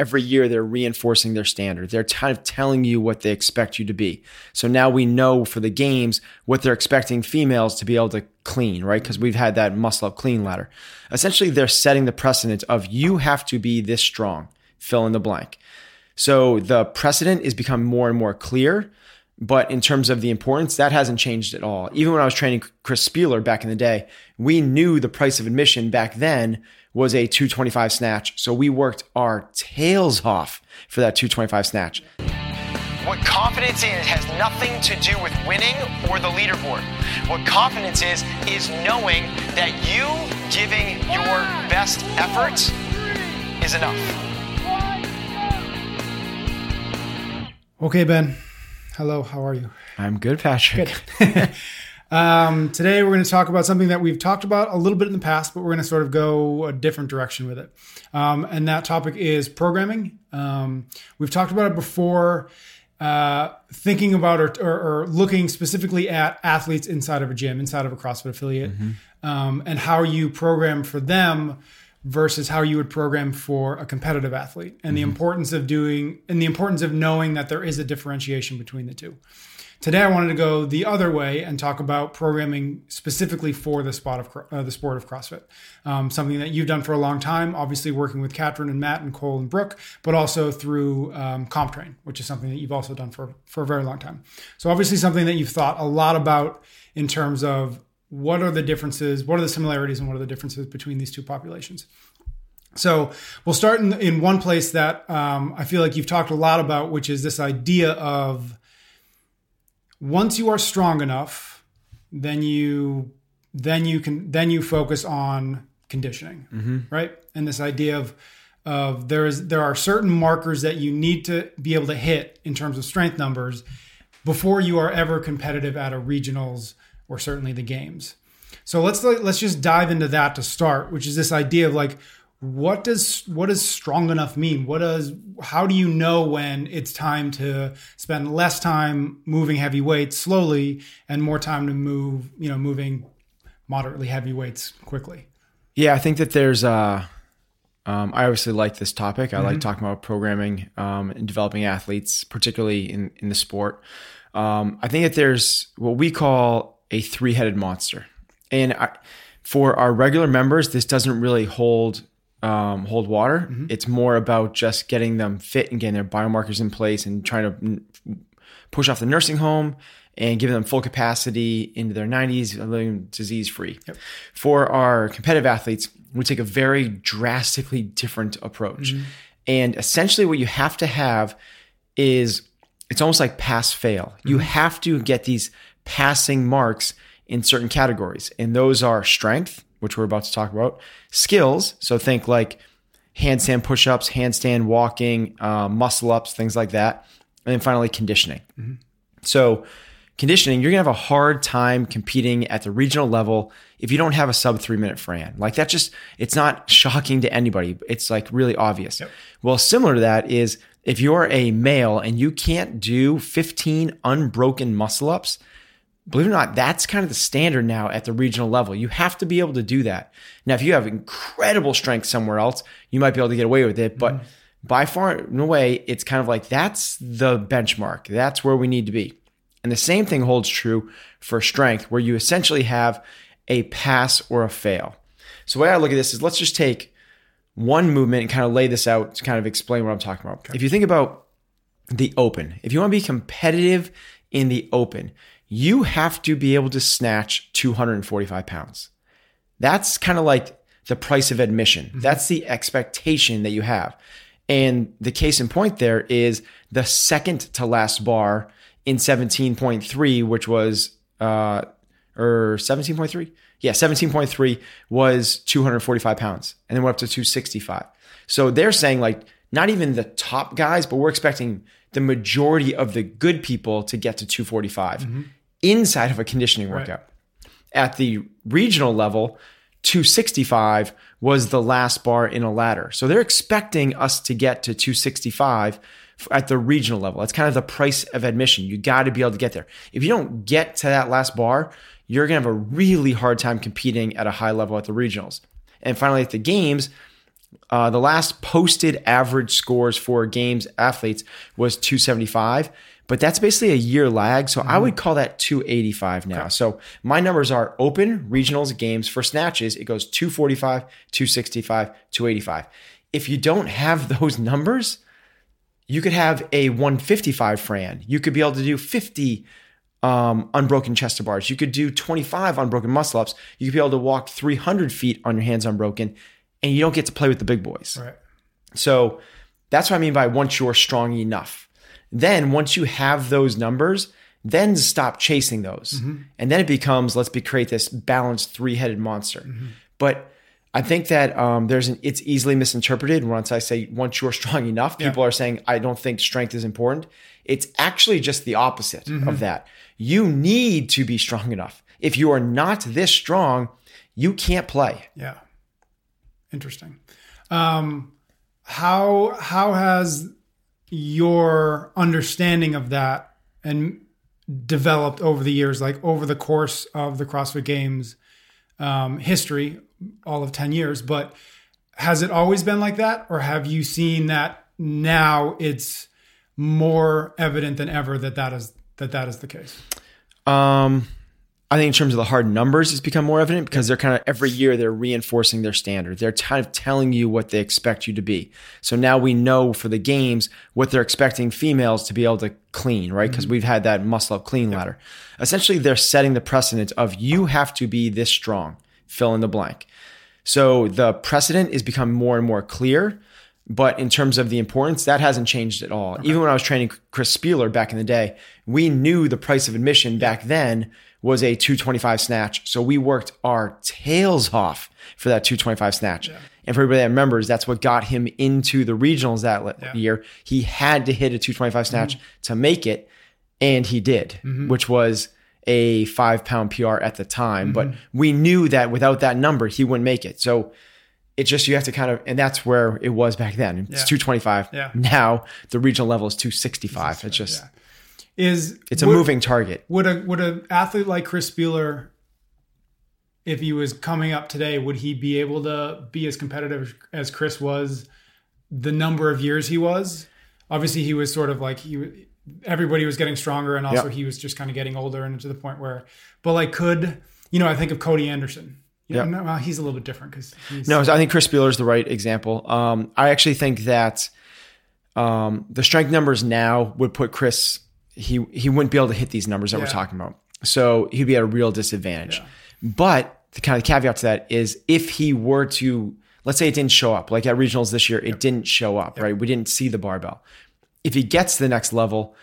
every year they're reinforcing their standard. They're kind of telling you what they expect you to be. So now we know for the games what they're expecting females to be able to clean, right? Because we've had that muscle up clean ladder. Essentially, they're setting the precedent of you have to be this strong, fill in the blank. So the precedent is becoming more and more clear. But in terms of the importance, that hasn't changed at all. Even when I was training Chris Spealler back in the day, we knew the price of admission back then was a 225 snatch. So we worked our tails off for that 225 snatch. What confidence is has nothing to do with winning or the leaderboard. What confidence is, is knowing that you giving your best effort is enough. Okay, Ben. Hello, how are you? I'm good, Patrick. Good. Um, today, we're going to talk about something that we've talked about a little bit in the past, but we're going to sort of go a different direction with it. Um, and that topic is programming. Um, we've talked about it before, uh, thinking about or, or, or, looking specifically at athletes inside of a gym, inside of a CrossFit affiliate, mm-hmm. Um, and how you program for them versus how you would program for a competitive athlete, and mm-hmm. the importance of doing and the importance of knowing that there is a differentiation between the two. Today, I wanted to go the other way and talk about programming specifically for the spot of uh, the sport of CrossFit. Um, something that you've done for a long time, obviously working with Katrin and Matt and Cole and Brooke, but also through um, CompTrain, which is something that you've also done for for a very long time. So obviously, something that you've thought a lot about in terms of what are the differences, what are the similarities, and what are the differences between these two populations. So we'll start in, in one place that um, I feel like you've talked a lot about, which is this idea of once you are strong enough, then you then you can then you focus on conditioning, mm-hmm. right? And this idea of of there is there are certain markers that you need to be able to hit in terms of strength numbers before you are ever competitive at a regionals or certainly the games. So let's let's just dive into that to start, which is this idea of like what does what does strong enough mean what does how do you know when it's time to spend less time moving heavy weights slowly and more time to move you know moving moderately heavy weights quickly yeah i think that there's uh um, I obviously like this topic. I mm-hmm. like talking about programming um, and developing athletes, particularly in, in the sport. Um, I think that there's what we call a three headed monster. And I, for our regular members, this doesn't really hold um, hold water. Mm-hmm. It's more about just getting them fit and getting their biomarkers in place and trying to push off the nursing home and giving them full capacity into their 90s, living disease free. Yep. For our competitive athletes, we take a very drastically different approach. Mm-hmm. And essentially, what you have to have is it's almost like pass fail. Mm-hmm. You have to get these passing marks in certain categories, and those are strength, which we're about to talk about, skills. So think like handstand push ups, handstand walking, uh, muscle ups, things like that. And then finally, conditioning. Mm-hmm. So, conditioning, you're going to have a hard time competing at the regional level if you don't have a sub three minute Fran. Like that just, it's not shocking to anybody. It's like really obvious. Yep. Well, similar to that is if you're a male and you can't do 15 unbroken muscle ups, believe it or not, that's kind of the standard now at the regional level. You have to be able to do that. Now, if you have incredible strength somewhere else, you might be able to get away with it. But mm-hmm. by far in a way, it's kind of like that's the benchmark. That's where we need to be. And the same thing holds true for strength, where you essentially have a pass or a fail. So the way I look at this is let's just take one movement and kind of lay this out to kind of explain what I'm talking about. Okay. If you think about the open, if you want to be competitive in the open, you have to be able to snatch 245 pounds. That's kind of like the price of admission. Mm-hmm. That's the expectation that you have. And the case in point there is the second to last bar in 17.3, which was, uh, or 17.3? Yeah, 17.3 was 245 pounds and then went up to 265. So they're saying like not even the top guys, but we're expecting the majority of the good people to get to 245 inside of a conditioning workout. At the regional level, 265 was the last bar in a ladder. So they're expecting us to get to 265 at the regional level. That's kind of the price of admission. You got to be able to get there. If you don't get to that last bar, you're going to have a really hard time competing at a high level at the regionals. And finally, at the games, uh, the last posted average scores for games athletes was 275, but that's basically a year lag. So I would call that 285 now. So my numbers are open regionals games for snatches. It goes 245, 265, 285. If you don't have those numbers, you could have a 155 Fran. You could be able to do 50 um, unbroken chest to bars. You could do 25 unbroken muscle ups. You could be able to walk 300 feet on your hands unbroken, and you don't get to play with the big boys. Right. So that's what I mean by once you're strong enough. Then once you have those numbers, then stop chasing those. And then it becomes let's be create this balanced three-headed monster. But I think that um, there's an it's easily misinterpreted once I say once you're strong enough, people are saying I don't think strength is important. It's actually just the opposite of that. You need to be strong enough. If you are not this strong, you can't play. Yeah. Interesting. Um, how how has your understanding of that and developed over the years, like over the course of the CrossFit Games um, history, all of ten years? But has it always been like that, or have you seen that now it's more evident than ever that that is that that is the case? Um, I think in terms of the hard numbers, it's become more evident because they're kind of every year they're reinforcing their standard. They're kind of telling you what they expect you to be. So now we know for the games what they're expecting females to be able to clean, right? Mm-hmm. Because we've had that muscle up clean ladder. Essentially, they're setting the precedent of you have to be this strong. Fill in the blank. So the precedent is become more and more clear. But in terms of the importance, that hasn't changed at all. Even when I was training Chris Spealler back in the day, we knew the price of admission back then was a 225 snatch. So we worked our tails off for that 225 snatch. And for everybody that remembers, that's what got him into the regionals that le- year. He had to hit a 225 snatch mm-hmm. to make it. And he did, mm-hmm. which was a five pound PR at the time. But mm-hmm. we knew that without that number, he wouldn't make it. So it's just you have to kind of, and that's where it was back then. It's Yeah. 225. Yeah. Now the regional level is 265. It's just, Yeah. Is it's a would- moving target. Would a would an athlete like Chris Spealler, if he was coming up today, would he be able to be as competitive as Chris was the number of years he was? Obviously, he was sort of like he. Everybody was getting stronger, and also Yeah. he was just kind of getting older, and to the point where, but like, could you know? I think of Cody Anderson. Yeah. no, well, he's a little bit different because No, I think Chris Spealler is the right example. Um, I actually think that um, the strength numbers now would put Chris. He he wouldn't be able to hit these numbers that we're talking about, so he'd be at a real disadvantage. But the kind of caveat to that is if he were to, let's say it didn't show up, like at regionals this year, it didn't show up, right? We didn't see the barbell. If he gets to the next level,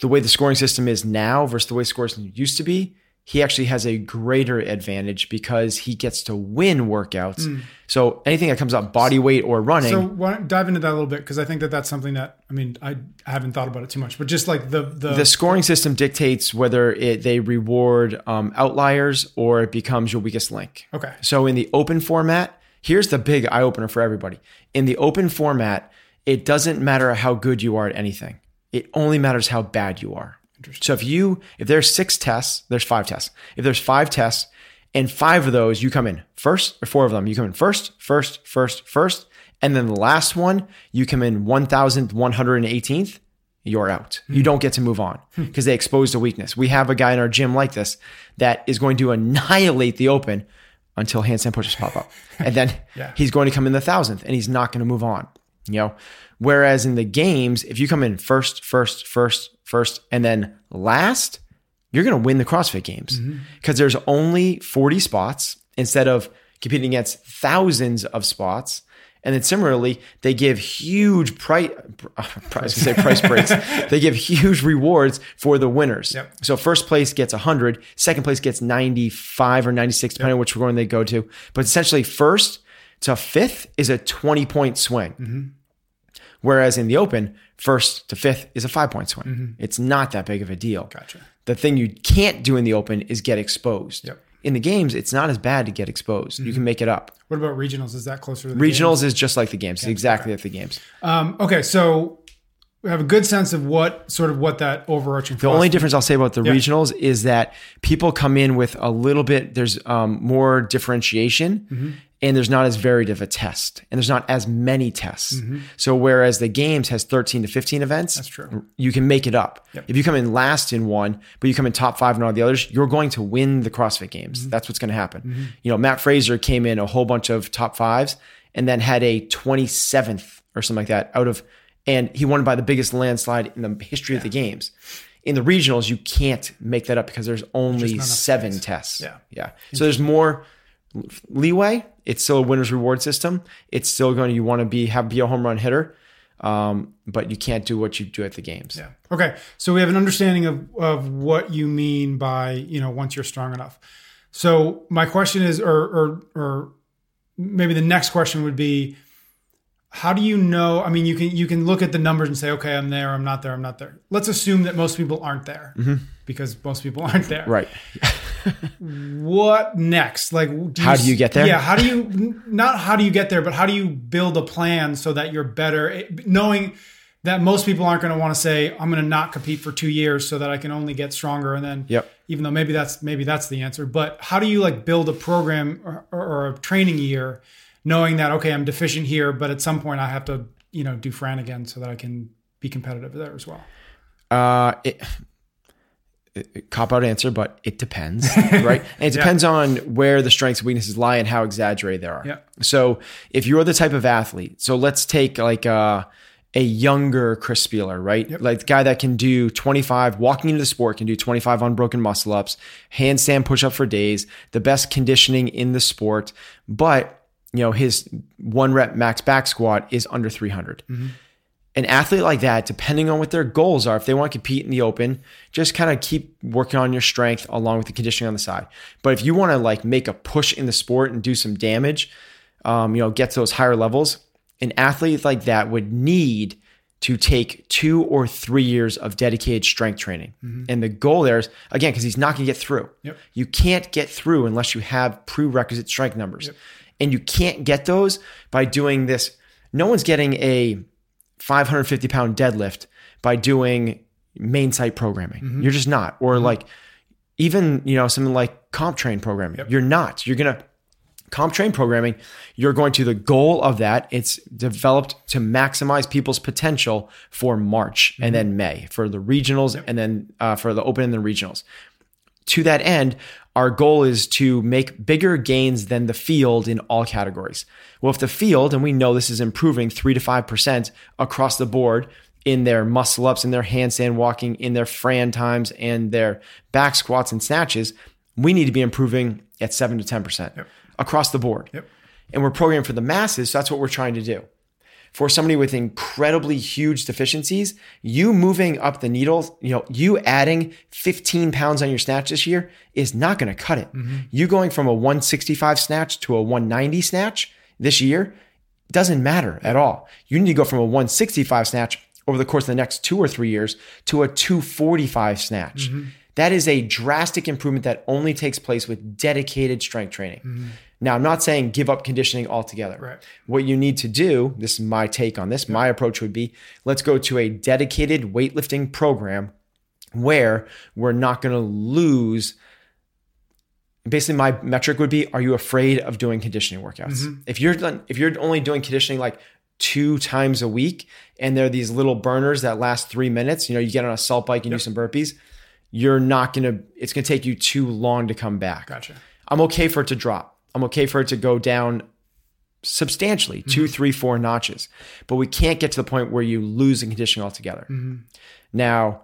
the way the scoring system is now versus the way scores used to be, he actually has a greater advantage because he gets to win workouts. So anything that comes up body weight or running, So why don't dive into that a little bit because I think that that's something that I mean I, I haven't thought about it too much, but just like the the, the scoring system dictates whether it, they reward um, outliers or it becomes your weakest link. okay So in the open format, here's the big eye opener for everybody. In the open format, it doesn't matter how good you are at anything. It only matters how bad you are. So if you if there's six tests, there's five tests. If there's five tests and five of those you come in first or four of them, you come in first, first, first, first, and then the last one, you come in 1118th, you're out. You hmm. don't get to move on hmm. because they exposed a weakness. We have a guy in our gym like this that is going to annihilate the open until handstand pushes pop up. And then Yeah. he's going to come in the thousandth and he's not going to move on. You know? Whereas in the games, if you come in first, first, first, first, and then last, you're going to win the CrossFit games mm-hmm. because there's only 40 spots instead of competing against thousands of spots. And then similarly, they give huge price, I was going to say price breaks. they give huge rewards for the winners. Yep. So first place gets 100, second place gets 95 or 96, depending on which one they go to. But essentially, first to fifth is a 20 point swing. Mm-hmm. Whereas in the open, first to fifth is a five point swing. It's not that big of a deal. Mm-hmm. Gotcha. The thing you can't do in the open is get exposed. Yep. In the games, it's not as bad to get exposed. You can make it up. What about regionals? Is that closer to the Regionals is just like the games, exactly like the games. Um, okay, so we have a good sense of what sort of what that overarching. The only difference I'll say about the regionals is that people come in with a little bit. There's um, more differentiation, Mm-hmm. And there's not as varied of a test, and there's not as many tests. Mm-hmm. So whereas the games has 13 to 15 events, that's true. You can make it up. Yep. If you come in last in one, but you come in top five in all the others, you're going to win the CrossFit Games. Mm-hmm. That's what's going to happen. You know, Matt Fraser came in a whole bunch of top fives, and then had a 27th or something like that out of and he won by the biggest landslide in the history of the games. In the regionals, you can't make that up because there's only seven space. tests. Yeah. yeah. So there's more leeway. It's still a winner's reward system. It's still going to you want to be have be a home run hitter, um, but you can't do what you do at the games. Yeah. Okay. So we have an understanding of, of what you mean by, you know, once you're strong enough. So my question is, or, or, or maybe the next question would be, how do you know? I mean, you can, you can look at the numbers and say, okay, I'm there, I'm not there, I'm not there. Let's assume that most people aren't there because most people aren't there. Right. What next? Like, do How do you get there? Yeah. How do you, not how do you get there, but how do you build a plan so that you're better, It- knowing that most people aren't going to want to say, I'm going to not compete for two years so that I can only get stronger. And then, Yep. even though maybe that's, maybe that's the answer, but how do you like build a program or, or, or a training year knowing that, okay, I'm deficient here, but at some point I have to, you know, do Fran again so that I can be competitive there as well. Uh, it, cop out answer, but it depends, right? And it depends on where the strengths and weaknesses lie and how exaggerated they are. Yeah. So if you're the type of athlete, so let's take like uh, a younger Chris Spealler, right? Like the guy that can do 25, walking into the sport can do 25 unbroken muscle ups, handstand push up for days, the best conditioning in the sport, but you know his one rep max back squat is under 300 an athlete like that, depending on what their goals are, if they want to compete in the open, just kind of keep working on your strength along with the conditioning on the side. But if you want to like make a push in the sport and do some damage, um, you know, get to those higher levels, an athlete like that would need to take two or three years of dedicated strength training. And the goal there is, again, because he's not going to get through. Yep. You can't get through unless you have prerequisite strength numbers. And you can't get those by doing this. No one's getting a 550 pound deadlift by doing main site programming. Mm-hmm. You're just not. Or mm-hmm. like even, you know, something like CompTrain programming. You're not. You're going to CompTrain programming, you're going to the goal of that. It's developed to maximize people's potential for March and mm-hmm. then May for the regionals and then uh, for the open and the regionals. To that end, our goal is to make bigger gains than the field in all categories. Well, if the field, and we know this is improving three to 5% across the board in their muscle ups, in their handstand walking, in their Fran times, and their back squats and snatches, we need to be improving at seven to 10% across the board. Yep. And we're programmed for the masses. So that's what we're trying to do. For somebody with incredibly huge deficiencies, you moving up the needle, you know, you adding 15 pounds on your snatch this year is not going to cut it. Mm-hmm. You going from a 165 snatch to a 190 snatch this year doesn't matter at all. You need to go from a 165 snatch over the course of the next two or three years to a 245 snatch. Mm-hmm. That is a drastic improvement that only takes place with dedicated strength training. Mm-hmm. Now, I'm not saying give up conditioning altogether. Right. What you need to do, this is my take on this, my approach would be let's go to a dedicated weightlifting program where we're not going to lose basically my metric would be are you afraid of doing conditioning workouts mm-hmm. if you're done if you're only doing conditioning like two times a week and there are these little burners that last three minutes you know you get on a salt bike and do some burpees you're not gonna it's gonna take you too long to come back Gotcha. i'm okay for it to drop i'm okay for it to go down substantially mm-hmm. two three four notches but we can't get to the point where you lose the conditioning altogether mm-hmm. now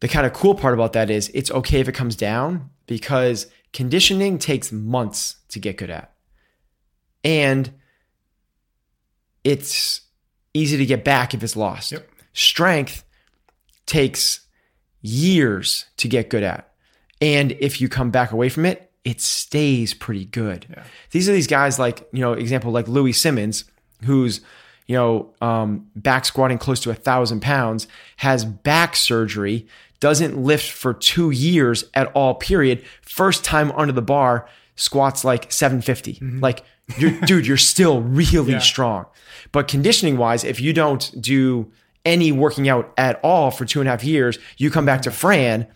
the kind of cool part about that is it's okay if it comes down because conditioning takes months to get good at. And it's easy to get back if it's lost. Yep. Strength takes years to get good at. And if you come back away from it, it stays pretty good. These are these guys like, you know, example like Louie Simmons, who's you know, um, back squatting close to a thousand pounds, has back surgery, doesn't lift for two years at all, period. First time under the bar, squats like 750. Like, you're, dude, you're still really Yeah. strong. But conditioning wise, if you don't do any working out at all for two and a half years, you come back to Fran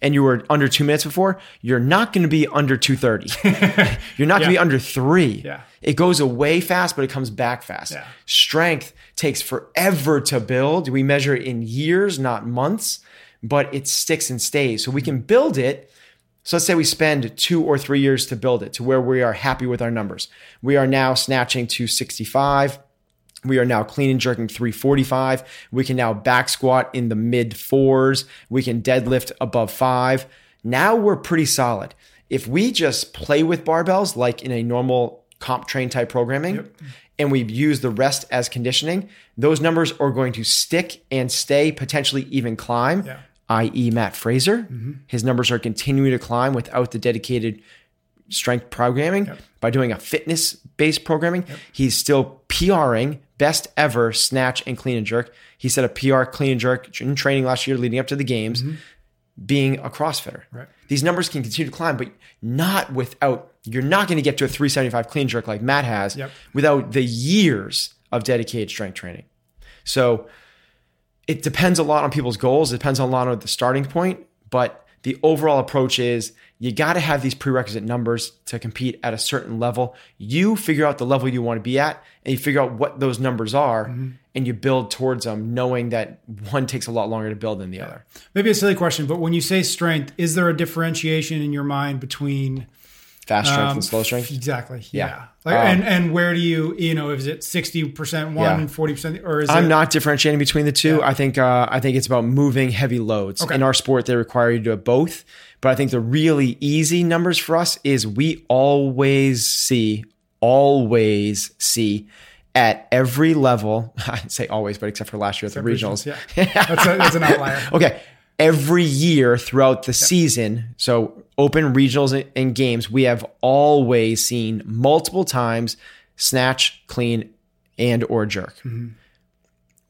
and you were under two minutes before, you're not going to be under 230. you're not going to be under three. Yeah. It goes away fast, but it comes back fast. Yeah. Strength takes forever to build. We measure it in years, not months, but it sticks and stays. So we can build it. So let's say we spend two or three years to build it to where we are happy with our numbers. We are now snatching 265. We are now clean and jerking 345. We can now back squat in the mid fours. We can deadlift above five. Now we're pretty solid. If we just play with barbells like in a normal CompTrain type programming and we use the rest as conditioning, those numbers are going to stick and stay, potentially even climb, Yeah. i.e., Matt Fraser. Mm-hmm. His numbers are continuing to climb without the dedicated strength programming by doing a fitness based programming. He's still PRing best ever snatch and clean and jerk. He set a PR clean and jerk in training last year leading up to the games, mm-hmm. being a CrossFitter. Right. These numbers can continue to climb, but not without, you're not going to get to a 375 clean jerk like Matt has Yep. without the years of dedicated strength training. So it depends a lot on people's goals. It depends a lot on the starting point, but the overall approach is you got to have these prerequisite numbers to compete at a certain level. You figure out the level you want to be at and you figure out what those numbers are mm-hmm. and you build towards them knowing that one takes a lot longer to build than the other. Maybe a silly question, but when you say strength, is there a differentiation in your mind between Fast strength um, and slow strength. Exactly. Yeah. Yeah. Like, Um, and and where do you you know is it sixty percent one, Yeah. 40 percent, or is I'm it? not differentiating between the two. I think uh, I think it's about moving heavy loads. Okay. In our sport, they require you to do both. But I think the really easy numbers for us is we always see, always see at every level. I'd say always, but except for last year at the regionals. Yeah. That's, a, that's an outlier. Okay. Every year throughout the season, so open regionals and- games, we have always seen multiple times snatch, clean, and or jerk. Mm-hmm.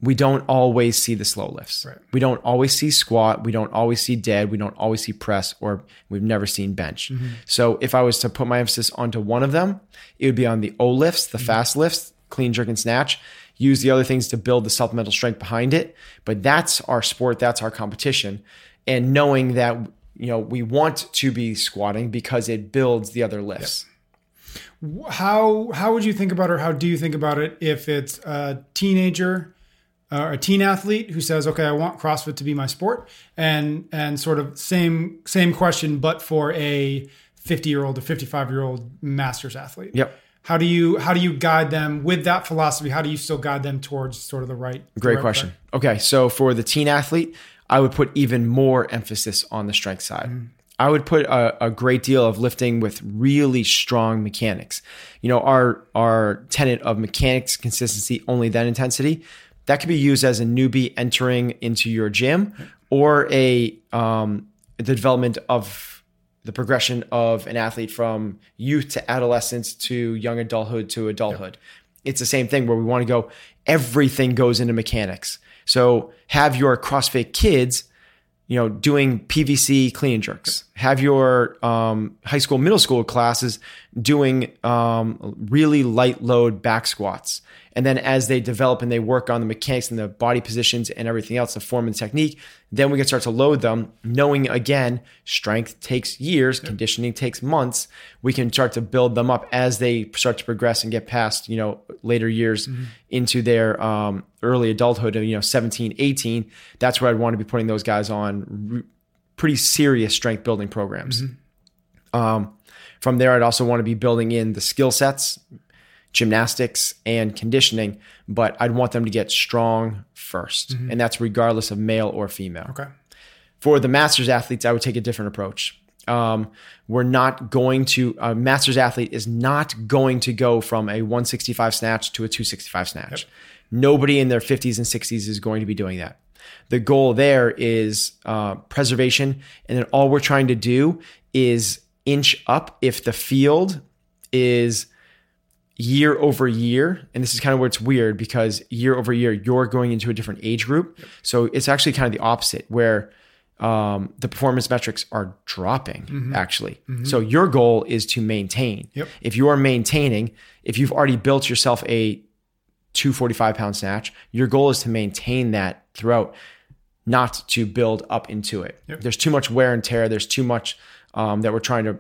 We don't always see the slow lifts. Right. We don't always see squat. We don't always see dead. We don't always see press, or we've never seen bench. Mm-hmm. So if I was to put my emphasis onto one of them, it would be on the O lifts, the mm-hmm. fast lifts, clean, jerk, and snatch. Use the other things to build the supplemental strength behind it. But that's our sport. That's our competition. And knowing that you know we want to be squatting because it builds the other lifts. How how would you think about it, or how do you think about it if it's a teenager uh, or a teen athlete who says, "Okay, I want CrossFit to be my sport," and and sort of same same question, but for a fifty year old or fifty five year old masters athlete. Yep. How do you how do you guide them with that philosophy? How do you still guide them towards sort of the right? the Great right question. Okay, so for the teen athlete, I would put even more emphasis on the strength side. I would put a, a great deal of lifting with really strong mechanics. You know, our our tenet of mechanics, consistency, only then intensity, that could be used as a newbie entering into your gym or a um, the development of the progression of an athlete from youth to adolescence to young adulthood to adulthood. It's the same thing where we want to go, everything goes into mechanics. So have your CrossFit kids, you know, doing PVC clean and jerks. Have your um, high school, middle school classes doing um, really light load back squats. And then as they develop and they work on the mechanics and the body positions and everything else, the form and technique, then we can start to load them, knowing again, strength takes years, conditioning takes months. We can start to build them up as they start to progress and get past, you know, later years into their um, early adulthood, you know, 17, 18. That's where I'd want to be putting those guys on r- pretty serious strength building programs. Um, from there, I'd also want to be building in the skill sets, gymnastics, and conditioning, but I'd want them to get strong 1st And that's regardless of male or female. Okay. For the masters athletes, I would take a different approach. Um, we're not going to, a masters athlete is not going to go from a 165 snatch to a 265 snatch. Nobody in their 50s and 60s is going to be doing that. The goal there is uh, preservation. And then all we're trying to do is inch up if the field is year over year, and this is kind of where it's weird because year over year you're going into a different age group. So it's actually kind of the opposite where um, the performance metrics are dropping actually. So your goal is to maintain. Yep. If you are maintaining, if you've already built yourself a 245 pound snatch, your goal is to maintain that throughout, not to build up into it. Yep. There's too much wear and tear. There's too much um, that we're trying to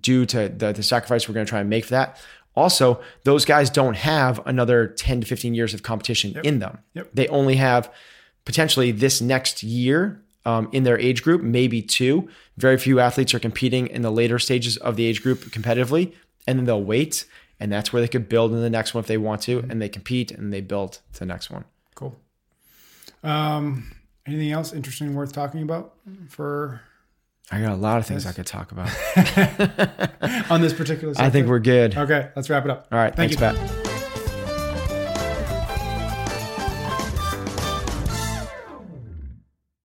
do to the, the sacrifice we're going to try and make for that. Also, those guys don't have another 10 to 15 years of competition in them. Yep. They only have potentially this next year um, in their age group, maybe two. Very few athletes are competing in the later stages of the age group competitively, and then they'll wait, and that's where they could build in the next one if they want to, and they compete and they build to the next one. Cool. Um, anything else interesting worth talking about for I got a lot of things I could talk about. on this particular? I think we're good. okay. Let's wrap it up. All right, Thank thanks, you. Pat.